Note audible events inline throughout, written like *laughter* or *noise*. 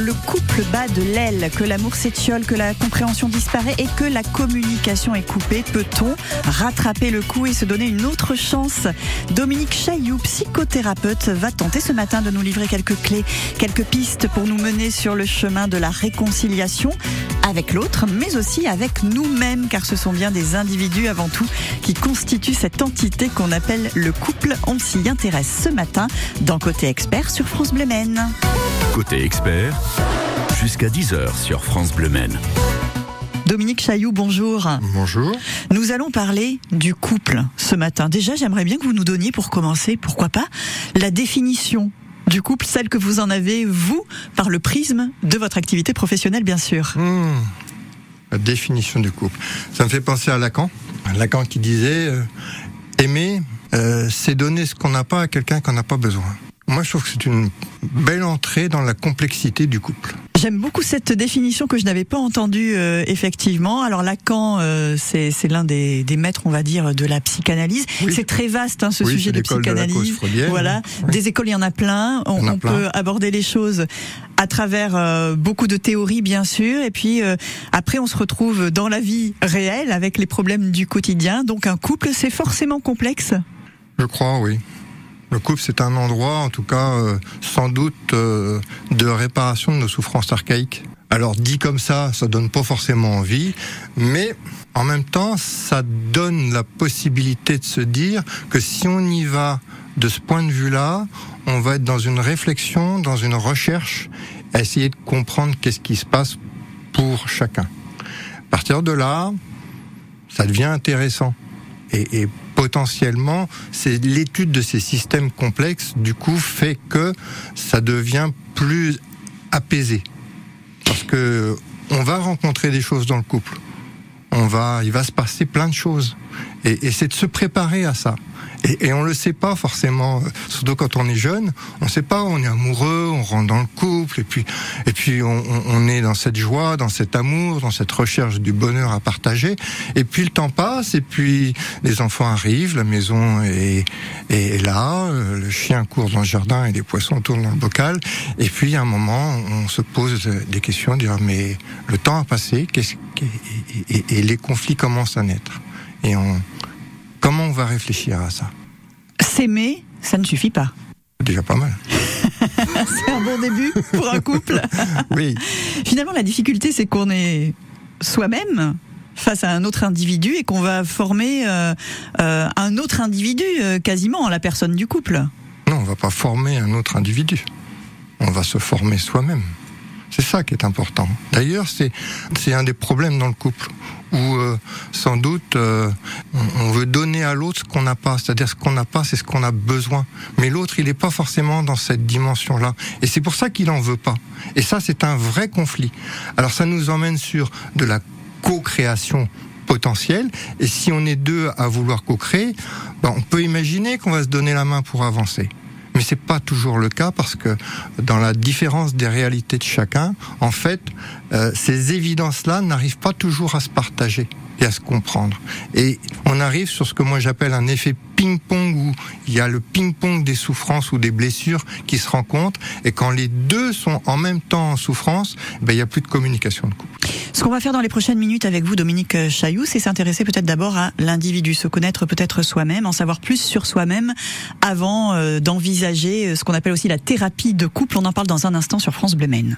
le couple bat de l'aile, que l'amour s'étiole, que la compréhension disparaît et que la communication est coupée. Peut-on rattraper le coup et se donner une autre chance? Dominique Chailloux, psychothérapeute, va tenter ce matin de nous livrer quelques clés, quelques pistes pour nous mener sur le chemin de la réconciliation avec l'autre, mais aussi avec nous-mêmes, car ce sont bien des individus avant tout qui constituent cette entité qu'on appelle le couple. On s'y intéresse ce matin dans Côté Expert sur France Bleu Maine. Côté expert, jusqu'à 10h sur France Bleu Maine. Dominique Chailloux, bonjour. Bonjour. Nous allons parler du couple ce matin. Déjà, j'aimerais bien que vous nous donniez, pour commencer, pourquoi pas, la définition du couple, celle que vous en avez, vous, par le prisme de votre activité professionnelle, bien sûr. Hmm. La définition du couple. Ça me fait penser à Lacan. Lacan qui disait euh, aimer, euh, c'est donner ce qu'on n'a pas à quelqu'un qu'on n'a pas besoin. Moi, je trouve que c'est une belle entrée dans la complexité du couple. J'aime beaucoup cette définition que je n'avais pas entendue euh, effectivement. Alors Lacan, euh, c'est l'un des, des, maîtres, on va dire, de la psychanalyse. Oui. C'est très vaste hein, ce Oui, sujet de l'école de la psychanalyse. voilà, Oui. des écoles, il y en a plein. On, a plein. peut aborder les choses à travers euh, beaucoup de théories, bien sûr. Et puis après, on se retrouve dans la vie réelle avec les problèmes du quotidien. Donc un couple, c'est forcément complexe. Je crois, oui. Le couple, c'est un endroit, en tout cas, euh, sans doute, euh, de réparation de nos souffrances archaïques. Alors, dit comme ça, ça donne pas forcément envie, mais en même temps, ça donne la possibilité de se dire que si on y va de ce point de vue-là, on va être dans une réflexion, dans une recherche, essayer de comprendre qu'est-ce qui se passe pour chacun. À partir de là, ça devient intéressant. Et, et potentiellement, c'est l'étude de ces systèmes complexes, du coup, fait que ça devient plus apaisé. Parce que on va rencontrer des choses dans le couple. On va, il va se passer plein de choses. Et, et c'est de se préparer à ça. Et, et on le sait pas forcément, euh, surtout quand on est jeune. On sait pas, on est amoureux, on rentre dans le couple, et puis, et puis on, on- on est dans cette joie, dans cet amour, dans cette recherche du bonheur à partager. Et puis le temps passe, et puis les enfants arrivent, la maison est, est là, euh, le chien court dans le jardin et les poissons tournent dans le bocal. Et puis à un moment, on se pose des questions, dire mais le temps a passé, qu'est-ce que- et, et- et les conflits commencent à naître. Et on, comment on va réfléchir à ça? S'aimer, ça ne suffit pas. C'est déjà pas mal. *laughs* C'est un bon début pour un couple. *laughs* Oui, Finalement, la difficulté, c'est qu'on est soi-même face à un autre individu et qu'on va former euh, euh, un autre individu euh, quasiment la personne du couple. non, on va pas former un autre individu. On va se former soi-même. C'est ça qui est important. D'ailleurs, c'est un des problèmes dans le couple où euh, sans doute euh, on, on veut donner à l'autre ce qu'on n'a pas. C'est-à-dire ce qu'on n'a pas, c'est ce qu'on a besoin. Mais l'autre, il n'est pas forcément dans cette dimension-là. Et c'est pour ça qu'il en veut pas. Et ça, c'est un vrai conflit. Alors ça nous emmène sur de la co-création potentielle. Et si on est deux à vouloir co-créer, ben, on peut imaginer qu'on va se donner la main pour avancer. Mais c'est pas toujours le cas parce que dans la différence des réalités de chacun, en fait, euh, ces évidences-là n'arrivent pas toujours à se partager et à se comprendre. Et on arrive sur ce que moi j'appelle un effet ping-pong où il y a le ping-pong des souffrances ou des blessures qui se rencontrent et quand les deux sont en même temps en souffrance, ben, il y a plus de communication de couple. Ce qu'on va faire dans les prochaines minutes avec vous, Dominique Chailloux, c'est s'intéresser peut-être d'abord à l'individu, se connaître peut-être soi-même, en savoir plus sur soi-même avant euh, d'envisager euh, ce qu'on appelle aussi la thérapie de couple. On en parle dans un instant sur France Bleu Maine.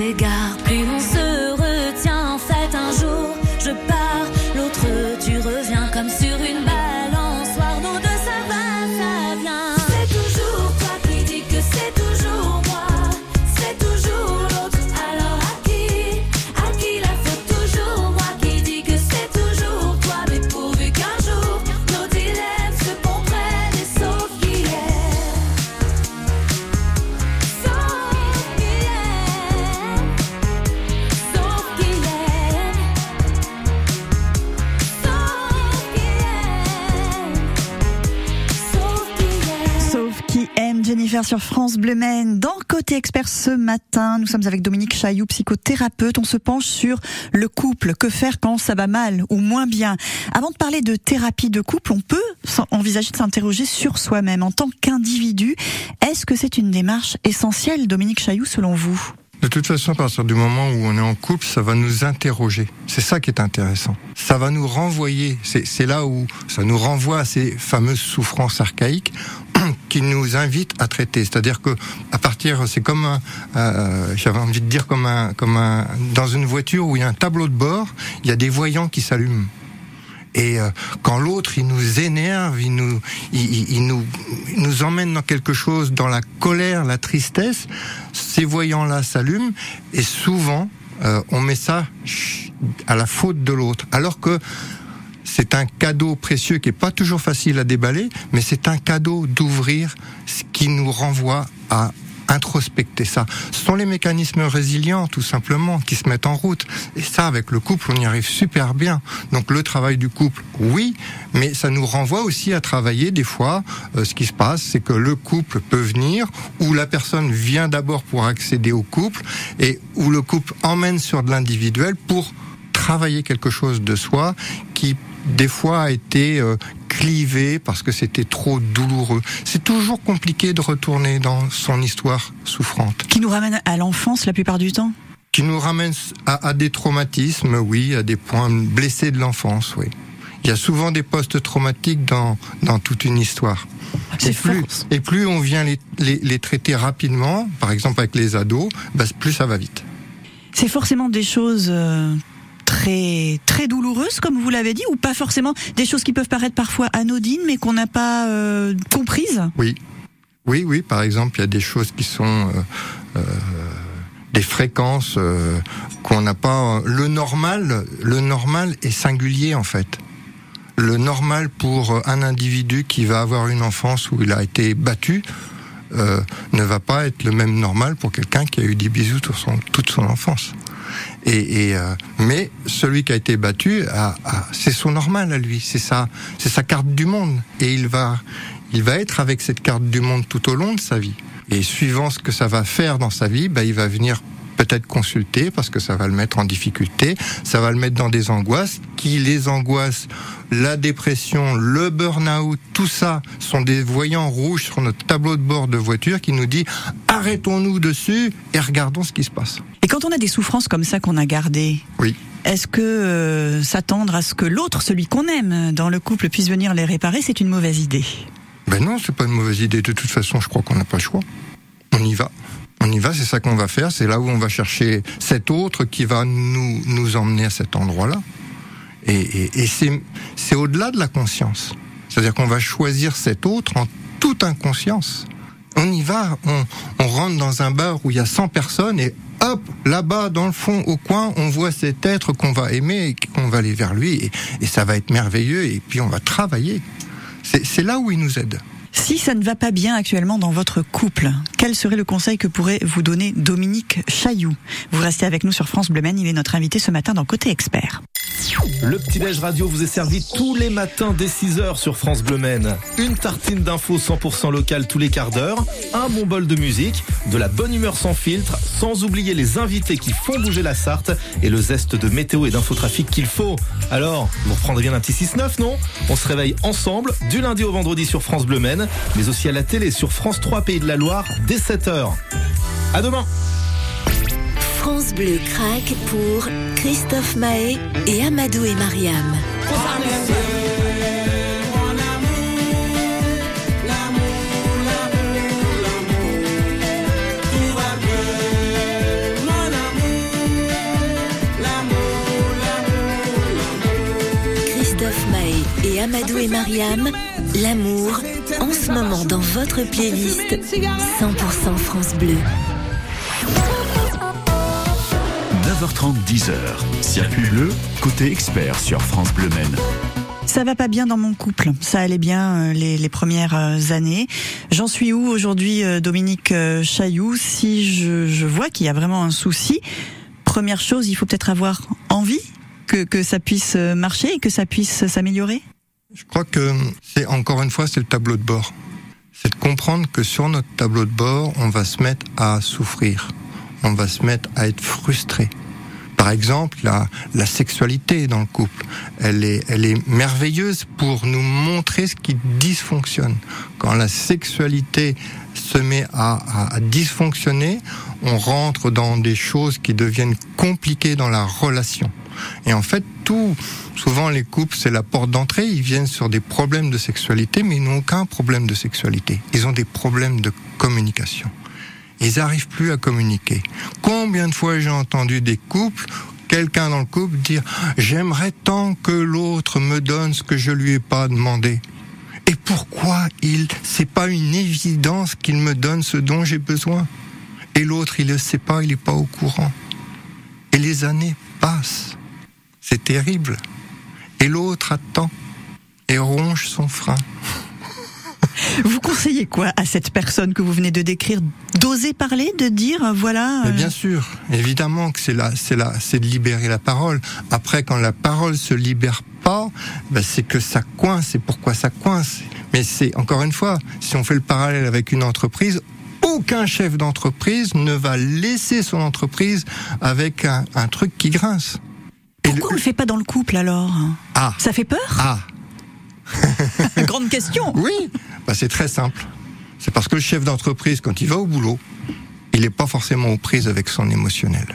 S'égare, France Bleu. Dans Côté Expert ce matin, nous sommes avec Dominique Chailloux, psychothérapeute. On se penche sur le couple. Que faire quand ça va mal ou moins bien? Avant de parler de thérapie de couple, on peut envisager de s'interroger sur soi-même en tant qu'individu. Est-ce que c'est une démarche essentielle, Dominique Chailloux, selon vous? De toute façon, à partir du moment où on est en couple, ça va nous interroger. C'est ça qui est intéressant. Ça va nous renvoyer. C'est là où ça nous renvoie à ces fameuses souffrances archaïques *clears throat* qui nous invitent à traiter. C'est-à-dire que à partir, c'est comme un, euh, j'avais envie de dire comme un, comme un, dans une voiture où il y a un tableau de bord, il y a des voyants qui s'allument. Et euh, quand l'autre, il nous énerve, il nous, il, nous, nous emmène dans quelque chose, dans la colère, la tristesse, ces voyants-là s'allument et souvent, euh, on met ça à la faute de l'autre. Alors que c'est un cadeau précieux qui est pas toujours facile à déballer, mais c'est un cadeau d'ouvrir ce qui nous renvoie à introspecter ça. Ce sont les mécanismes résilients, tout simplement, qui se mettent en route. Et ça, avec le couple, on y arrive super bien. Donc le travail du couple, oui, mais ça nous renvoie aussi à travailler des fois. euh, ce qui se passe, c'est que le couple peut venir, ou la personne vient d'abord pour accéder au couple, et où le couple emmène sur de l'individuel pour travailler quelque chose de soi qui des fois a été euh, clivé parce que c'était trop douloureux. C'est toujours compliqué de retourner dans son histoire souffrante. Qui nous ramène à l'enfance la plupart du temps? Qui nous ramène à, à des traumatismes, oui, à des points blessés de l'enfance, oui. Il y a souvent des postes traumatiques dans, dans toute une histoire. C'est et plus, et plus on vient les, les, les traiter rapidement, par exemple avec les ados, bah, plus ça va vite. C'est forcément des choses euh, très très douloureuses, comme vous l'avez dit, ou pas forcément des choses qui peuvent paraître parfois anodines, mais qu'on n'a pas euh, comprises? Oui, oui, oui. Par exemple, il y a des choses qui sont euh, euh, des fréquences euh, qu'on n'a pas. Le normal, le normal est singulier en fait. Le normal pour un individu qui va avoir une enfance où il a été battu ne va pas être le même normal pour quelqu'un qui a eu des bisous toute son enfance. Et, et euh, mais celui qui a été battu, a, a- c'est son normal à lui, c'est sa, c'est sa carte du monde, et il va, il va être avec cette carte du monde tout au long de sa vie. Et suivant ce que ça va faire dans sa vie, bah, il va venir peut-être consulter parce que ça va le mettre en difficulté, ça va le mettre dans des angoisses, qui les angoisses, la dépression, le burn-out, tout ça sont des voyants rouges sur notre tableau de bord de voiture qui nous dit arrêtons-nous dessus et regardons ce qui se passe. Et quand on a des souffrances comme ça qu'on a gardées, Oui. est-ce que euh, s'attendre à ce que l'autre, celui qu'on aime dans le couple, puisse venir les réparer, c'est une mauvaise idée? Ben non, c'est pas une mauvaise idée. De toute façon, je crois qu'on n'a pas le choix. On y va. On y va, c'est ça qu'on va faire. C'est là où on va chercher cet autre qui va nous, nous emmener à cet endroit-là. Et, et, et c'est, au-delà de la conscience. C'est-à-dire qu'on va choisir cet autre en toute inconscience. On y va, on, on rentre dans un bar où il y a 100 personnes et hop, là-bas, dans le fond, au coin, on voit cet être qu'on va aimer et qu'on va aller vers lui. Et, et ça va être merveilleux et puis on va travailler. C'est, là où il nous aide. Si ça ne va pas bien actuellement dans votre couple, quel serait le conseil que pourrait vous donner Dominique Chailloux? Vous restez avec nous sur France Bleu il est notre invité ce matin dans Côté Expert. Le petit-déj radio vous est servi tous les matins dès 6h sur France Bleu Maine. Une tartine d'infos 100% locales tous les quarts d'heure, un bon bol de musique, de la bonne humeur sans filtre, sans oublier les invités qui font bouger la Sarthe et le zeste de météo et d'infotrafic qu'il faut. Alors, vous reprendrez bien un petit 6-9, non? On se réveille ensemble du lundi au vendredi sur France Bleu Maine, mais aussi à la télé sur France 3 Pays de la Loire dès 7h. À demain France Bleu craque pour Christophe Mahé et Amadou et Mariam. Christophe Mahé et Amadou et Mariam, l'amour, ce moment dans votre playlist 100% France Bleu. 9h30, 10h. Circuit bleu, côté expert sur France Bleu Maine. Ça va pas bien dans mon couple. Ça allait bien euh, les, les premières euh, années. J'en suis où aujourd'hui, euh, Dominique Chailloux? Si je, je vois qu'il y a vraiment un souci, première chose, il faut peut-être avoir envie que, que ça puisse marcher et que ça puisse s'améliorer? Je crois que c'est encore une fois c'est le tableau de bord. C'est de comprendre que sur notre tableau de bord, on va se mettre à souffrir. On va se mettre à être frustré. Par exemple, la, la sexualité dans le couple, elle est, elle est merveilleuse pour nous montrer ce qui dysfonctionne. Quand la sexualité se met à, à- à dysfonctionner, on rentre dans des choses qui deviennent compliquées dans la relation. Et en fait, tout, souvent les couples, c'est la porte d'entrée. Ils viennent sur des problèmes de sexualité, mais ils n'ont aucun problème de sexualité. Ils ont des problèmes de communication. Ils n'arrivent plus à communiquer. Combien de fois j'ai entendu des couples, quelqu'un dans le couple dire J'aimerais tant que l'autre me donne ce que je lui ai pas demandé. Et pourquoi il, c'est pas une évidence qu'il me donne ce dont j'ai besoin? Et l'autre, il le sait pas, il est pas au courant. Et les années passent. C'est terrible. Et l'autre attend et ronge son frein. Vous conseillez quoi à cette personne que vous venez de décrire D'oser parler, de dire, euh, voilà. Euh, bien sûr, évidemment que c'est là, c'est là, c'est de libérer la parole. Après, quand la parole se libère pas, ben c'est que ça coince. C'est pourquoi ça coince. Mais c'est encore une fois, si on fait le parallèle avec une entreprise, aucun chef d'entreprise ne va laisser son entreprise avec un, un truc qui grince. Et le- Pourquoi on le fait pas dans le couple alors? Ah Ça fait peur? Ah *laughs* Grande question. Oui, bah c'est très simple. C'est parce que le chef d'entreprise, quand il va au boulot, il n'est pas forcément aux prises avec son émotionnel.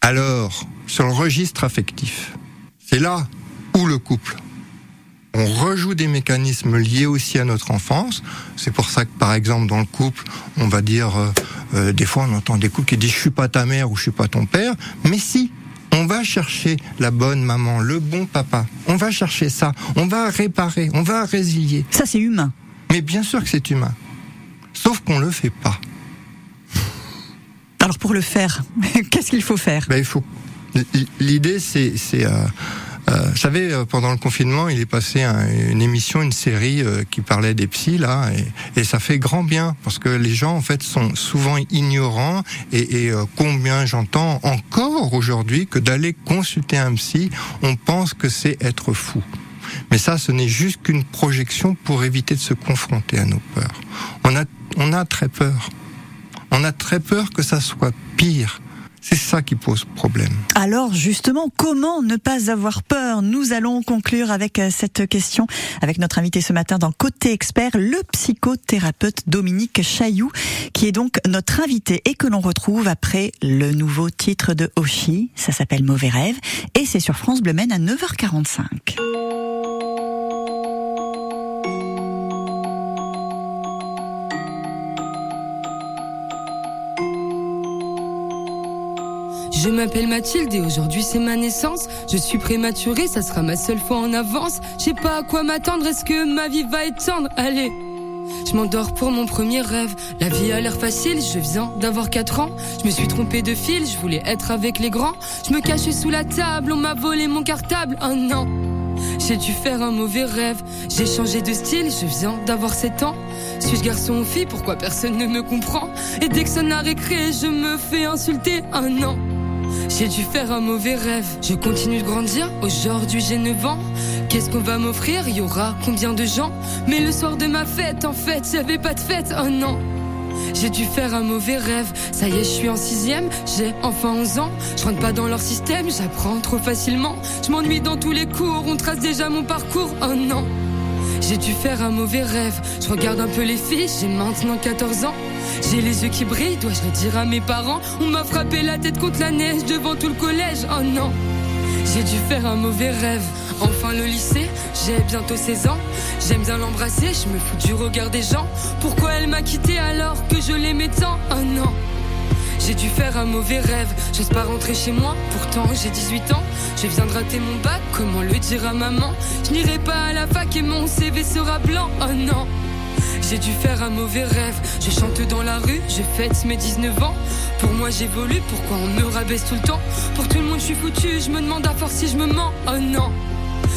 Alors, sur le registre affectif, c'est là où le couple. On rejoue des mécanismes liés aussi à notre enfance. C'est pour ça que, par exemple, dans le couple, on va dire, euh, euh, des fois, on entend des couples qui disent je suis pas ta mère ou je suis pas ton père. Mais si, on va chercher la bonne maman, le bon papa. On va chercher ça. On va réparer. On va résilier. Ça c'est humain. Mais bien sûr que c'est humain. Sauf qu'on le fait pas. Alors pour le faire, *laughs* qu'est-ce qu'il faut faire? Ben, il faut. L'idée, c'est, c'est. Euh, euh, vous savez, euh, pendant le confinement, il est passé un- une émission, une série euh, qui parlait des psys là, et, et ça fait grand bien parce que les gens en fait sont souvent ignorants et, et, euh, combien j'entends encore aujourd'hui que d'aller consulter un psy, on pense que c'est être fou. Mais ça, ce n'est juste qu'une projection pour éviter de se confronter à nos peurs. On a, on a très peur. On a très peur que ça soit pire. C'est ça qui pose problème. Alors justement, comment ne pas avoir peur? Nous allons conclure avec euh, cette question avec notre invité ce matin dans Côté Expert, le psychothérapeute Dominique Chailloux, qui est donc notre invité et que l'on retrouve après le nouveau titre de Oshi. Ça s'appelle Mauvais rêve et c'est sur France Bleu à 9h45. Je m'appelle Mathilde et aujourd'hui c'est ma naissance. Je suis prématurée, ça sera ma seule fois en avance. Je sais pas à quoi m'attendre, est-ce que ma vie va être tendre? Allez je m'endors pour mon premier rêve. La vie a l'air facile, je viens d'avoir 4 ans. Je me suis trompée de fil, je voulais être avec les grands. Je me cachais sous la table, on m'a volé mon cartable. Oh non, J'ai dû faire un mauvais rêve. J'ai changé de style, je viens d'avoir 7 ans. Suis-je garçon ou fille? Pourquoi personne ne me comprend? Et dès que ça n'a récré, je me fais insulter. Un an. J'ai dû faire un mauvais rêve. Je continue de grandir. Aujourd'hui, j'ai 9 ans. Qu'est-ce qu'on va m'offrir? Y aura combien de gens? Mais le soir de ma fête, en fait, j'avais pas de fête. Un an. J'ai dû faire un mauvais rêve. Ça y est, je suis en sixième, j'ai enfin 11 ans. Je rentre pas dans leur système, j'apprends trop facilement. Je m'ennuie dans tous les cours, on trace déjà mon parcours. Oh non. J'ai dû faire un mauvais rêve. Je regarde un peu les filles, j'ai maintenant 14 ans. J'ai les yeux qui brillent, dois-je le dire à mes parents? On m'a frappé la tête contre la neige devant tout le collège. Oh non. J'ai dû faire un mauvais rêve. Enfin le lycée, j'ai bientôt 16 ans. J'aime bien l'embrasser, je me fous du regard des gens. Pourquoi elle m'a quitté alors que je l'aimais tant? Oh non. J'ai dû faire un mauvais rêve, j'ose pas rentrer chez moi, pourtant j'ai 18 ans. Je viens de rater mon bac, comment le dire à maman? Je n'irai pas à la fac et mon CV sera blanc, oh non. J'ai dû faire un mauvais rêve, je chante dans la rue, je fête mes 19 ans. Pour moi j'évolue, pourquoi on me rabaisse tout le temps? Pour tout le monde je suis foutu, je me demande à force si je me mens, oh non.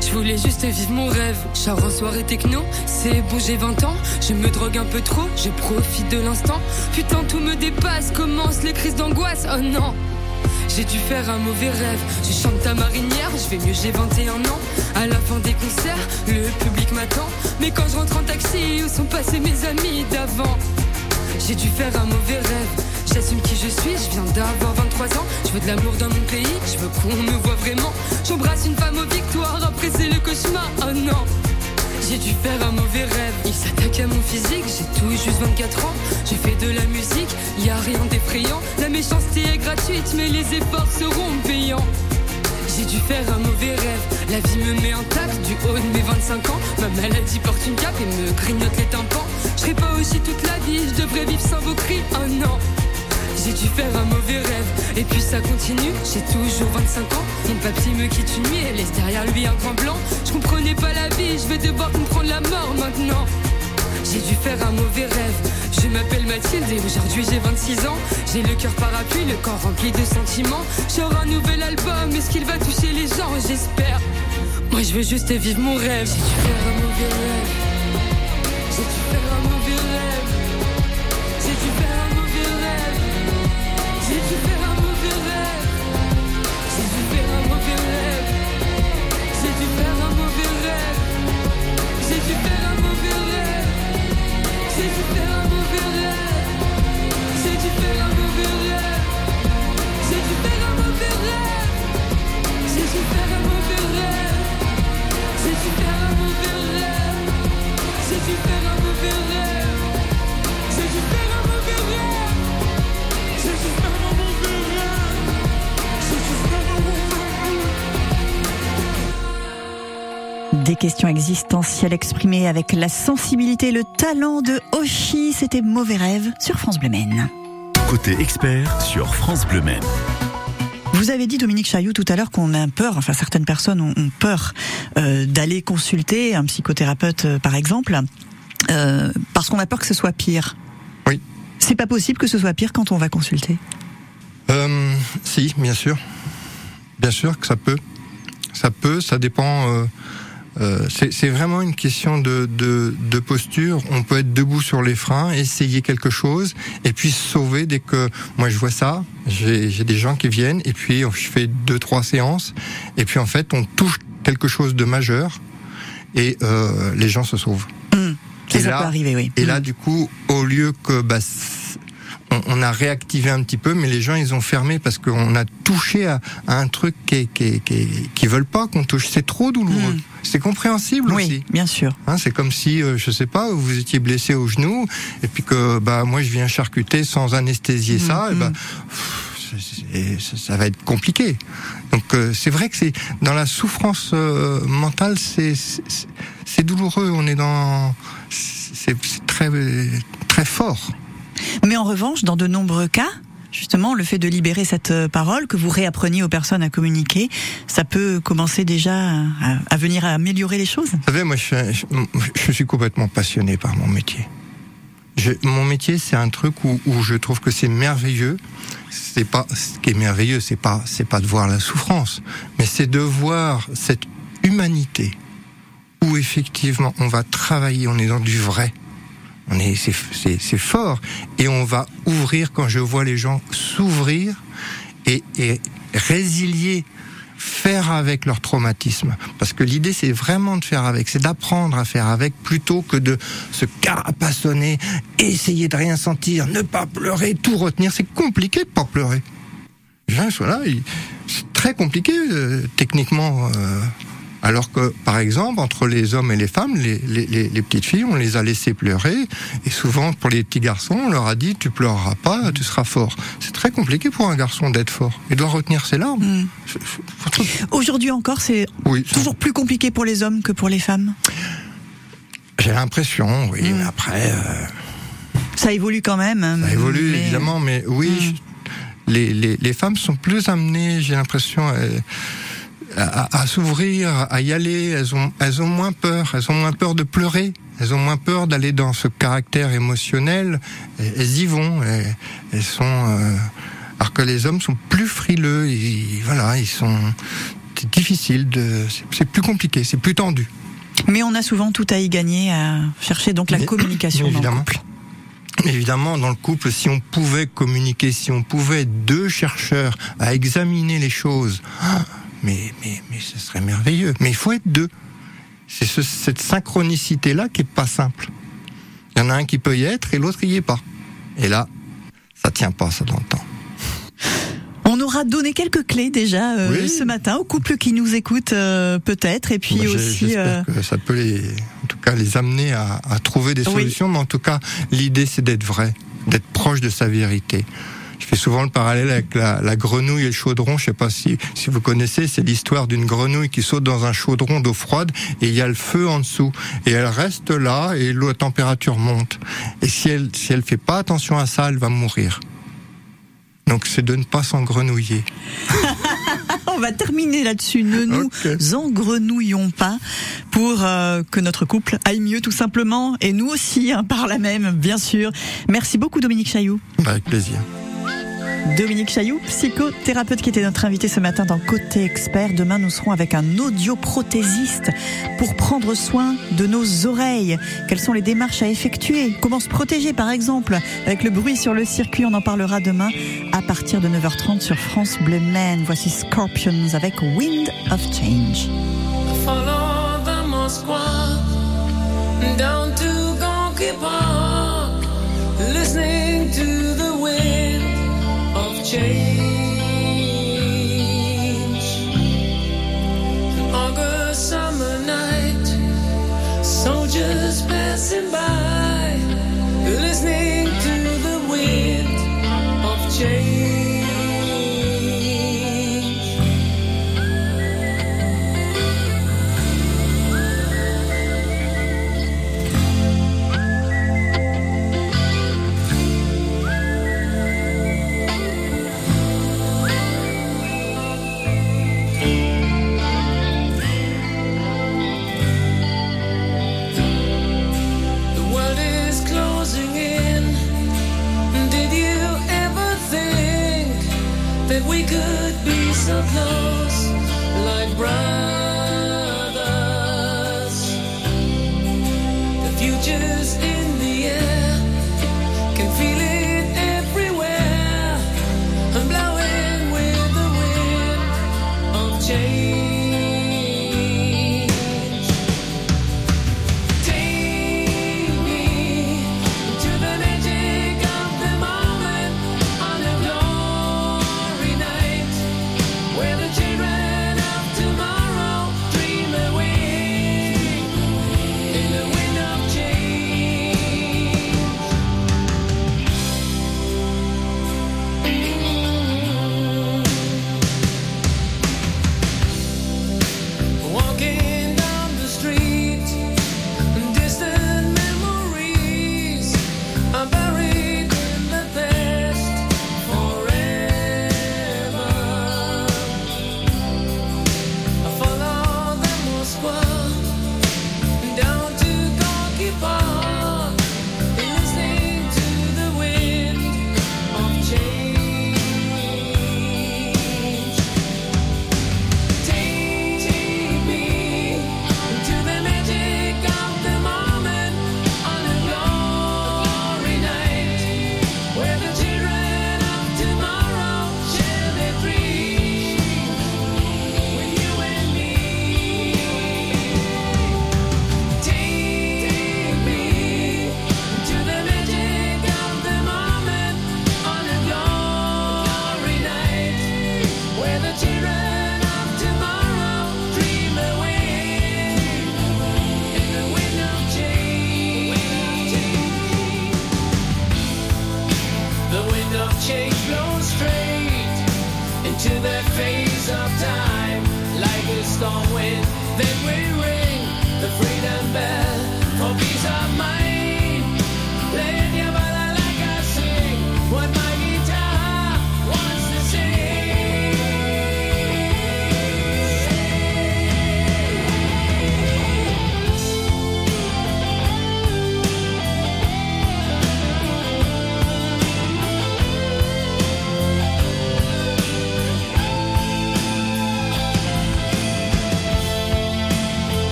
Je voulais juste vivre mon rêve. Char en soirée techno, c'est bon, j'ai 20 ans. Je me drogue un peu trop, je profite de l'instant. Putain, tout me dépasse, commence les crises d'angoisse. Oh non! J'ai dû faire un mauvais rêve. Je chante ta marinière, je vais mieux, j'ai 21 ans. À la fin des concerts, le public m'attend. Mais quand je rentre en taxi, où sont passés mes amis d'avant? J'ai dû faire un mauvais rêve. J'assume qui je suis, je viens d'avoir 23 ans. Je veux de l'amour dans mon pays, je veux qu'on me voit vraiment. J'embrasse une femme aux victoires, après c'est le cauchemar. Oh non! J'ai dû faire un mauvais rêve. Il s'attaque à mon physique, j'ai tout juste 24 ans. J'ai fait de la musique, y a rien d'effrayant. La méchanceté est gratuite, mais les efforts seront payants. J'ai dû faire un mauvais rêve. La vie me met intact du haut de mes 25 ans. Ma maladie porte une cape et me grignote les tympans. Je serai pas aussi toute la vie, je devrais vivre sans vos cris. Oh non! J'ai dû faire un mauvais rêve Et puis ça continue, j'ai toujours 25 ans Mon papy me quitte une nuit et laisse derrière lui un grand blanc Je comprenais pas la vie, je vais devoir comprendre la mort maintenant j'ai dû faire un mauvais rêve. Je m'appelle Mathilde et aujourd'hui j'ai 26 ans. J'ai le cœur parapluie, le corps rempli de sentiments. J'aurai un nouvel album, est-ce qu'il va toucher les gens? J'espère. Moi je veux juste vivre mon rêve. J'ai dû faire un mauvais rêve. Des questions existentielles exprimées avec la sensibilité et le talent de Oshi. C'était Mauvais Rêve sur France Bleu. Côté expert sur France Bleu. Vous avez dit, Dominique Chailloux, tout à l'heure qu'on a peur, enfin certaines personnes ont, peur euh, d'aller consulter un psychothérapeute, euh, par exemple, euh, parce qu'on a peur que ce soit pire. Oui. C'est pas possible que ce soit pire quand on va consulter. Euh, si, bien sûr. Bien sûr que ça peut. Ça peut, ça dépend. Euh, c'est c'est vraiment une question de, de, de posture. On peut être debout sur les freins, essayer quelque chose, et puis se sauver dès que moi je vois ça. J'ai des gens qui viennent, et puis je fais deux trois séances, et puis en fait on touche quelque chose de majeur, et euh, les gens se sauvent. Ça, Et ça là- peut arriver, oui. Et là, Hum. du coup, au lieu que bah, on, on a réactivé un petit peu, mais les gens ils ont fermé parce qu'on a touché à, à un truc qui, qui, qui, qui veulent pas qu'on touche. C'est trop douloureux. Mm. C'est compréhensible oui, aussi. bien sûr. Hein, c'est comme si, euh, je sais pas, vous étiez blessé au genou et puis que bah moi je viens charcuter sans anesthésier ça, et bah, mm. pff, c'est- ça, ça va être compliqué. Donc euh, c'est vrai que c'est dans la souffrance euh, mentale, c'est c'est- douloureux. On est dans c'est c'est très très fort. Mais en revanche, dans de nombreux cas, justement, le fait de libérer cette euh, parole, que vous réappreniez aux personnes à communiquer, ça peut commencer déjà à, à venir améliorer les choses. Vous savez, moi, je, suis complètement passionné par mon métier. Mon métier, c'est un truc où, où je trouve que c'est merveilleux. C'est pas ce qui est merveilleux, c'est pas c'est pas de voir la souffrance, mais c'est de voir cette humanité où effectivement on va travailler, on est dans du vrai. On est, c'est, c'est, fort. Et on va ouvrir quand je vois les gens s'ouvrir et, résilier, faire avec leur traumatisme. Parce que l'idée, c'est vraiment de faire avec, c'est d'apprendre à faire avec plutôt que de se carapassonner, essayer de rien sentir, ne pas pleurer, tout retenir. C'est compliqué de pas pleurer. Les gens, ils sont là, ils- c'est très compliqué euh, techniquement. euh, alors que, par exemple, entre les hommes et les femmes, les, les, les, les petites filles, on les a laissées pleurer. Et souvent, pour les petits garçons, on leur a dit, tu pleureras pas, tu seras fort. C'est très compliqué pour un garçon d'être fort. Il doit retenir ses larmes. Mm. Je- Aujourd'hui encore, c'est Oui, toujours plus compliqué pour les hommes que pour les femmes? j'ai l'impression, oui, Mm. mais après, euh, Ça évolue quand même. ça évolue mais- évidemment, mais oui, Mm. je- les, les, les femmes sont plus amenées, j'ai l'impression, euh, à, à s'ouvrir, à y aller. Elles ont, elles ont moins peur, elles ont moins peur de pleurer. Elles ont moins peur d'aller dans ce caractère émotionnel. Elles y vont. Elles, elles sont. euh, alors que les hommes sont plus frileux. Ils, voilà, ils sont. C'est difficile de. c'est- plus compliqué, c'est plus tendu. Mais on a souvent tout à y gagner à chercher donc la Mais- communication dans le évidemment. couple. Évidemment, dans le couple, si on pouvait communiquer, si on pouvait être deux chercheurs à examiner les choses, mais, mais, mais ce serait merveilleux. Mais il faut être deux. C'est ce- cette synchronicité-là qui est pas simple. Il y en a un qui peut y être et l'autre y est pas. Et là, ça tient pas, ça dans le temps. On aura donné quelques clés déjà euh, Oui. ce matin aux couples qui nous écoutent euh, peut-être et puis aussi euh, que ça peut les, en tout cas, les amener à, à trouver des Oui. solutions. Mais en tout cas, l'idée, c'est d'être vrai, d'être proche de sa vérité. Je fais souvent le parallèle avec la, la grenouille et le chaudron. Je sais pas si, si vous connaissez, c'est l'histoire d'une grenouille qui saute dans un chaudron d'eau froide et il y a le feu en dessous. Et elle reste là et la température monte. Et si elle, si elle fait pas attention à ça, elle va mourir. Donc c'est de ne pas s'engrenouiller. *laughs* on va terminer là-dessus. Ne nous engrenouillons pas pour euh, que notre couple aille mieux tout simplement et nous aussi hein, par la même bien sûr. Merci beaucoup Dominique Chailloux. Avec plaisir. Dominique Chailloux, psychothérapeute qui était notre invité ce matin dans Côté Expert. Demain, nous serons avec un audioprothésiste pour prendre soin de nos oreilles. Quelles sont les démarches à effectuer? Comment se protéger, par exemple, avec le bruit sur le circuit? On en parlera demain à partir de 9h30 sur France Bleu Maine. Voici Scorpions avec Wind of Change. Change. August summer night, soldiers passing by, can feel it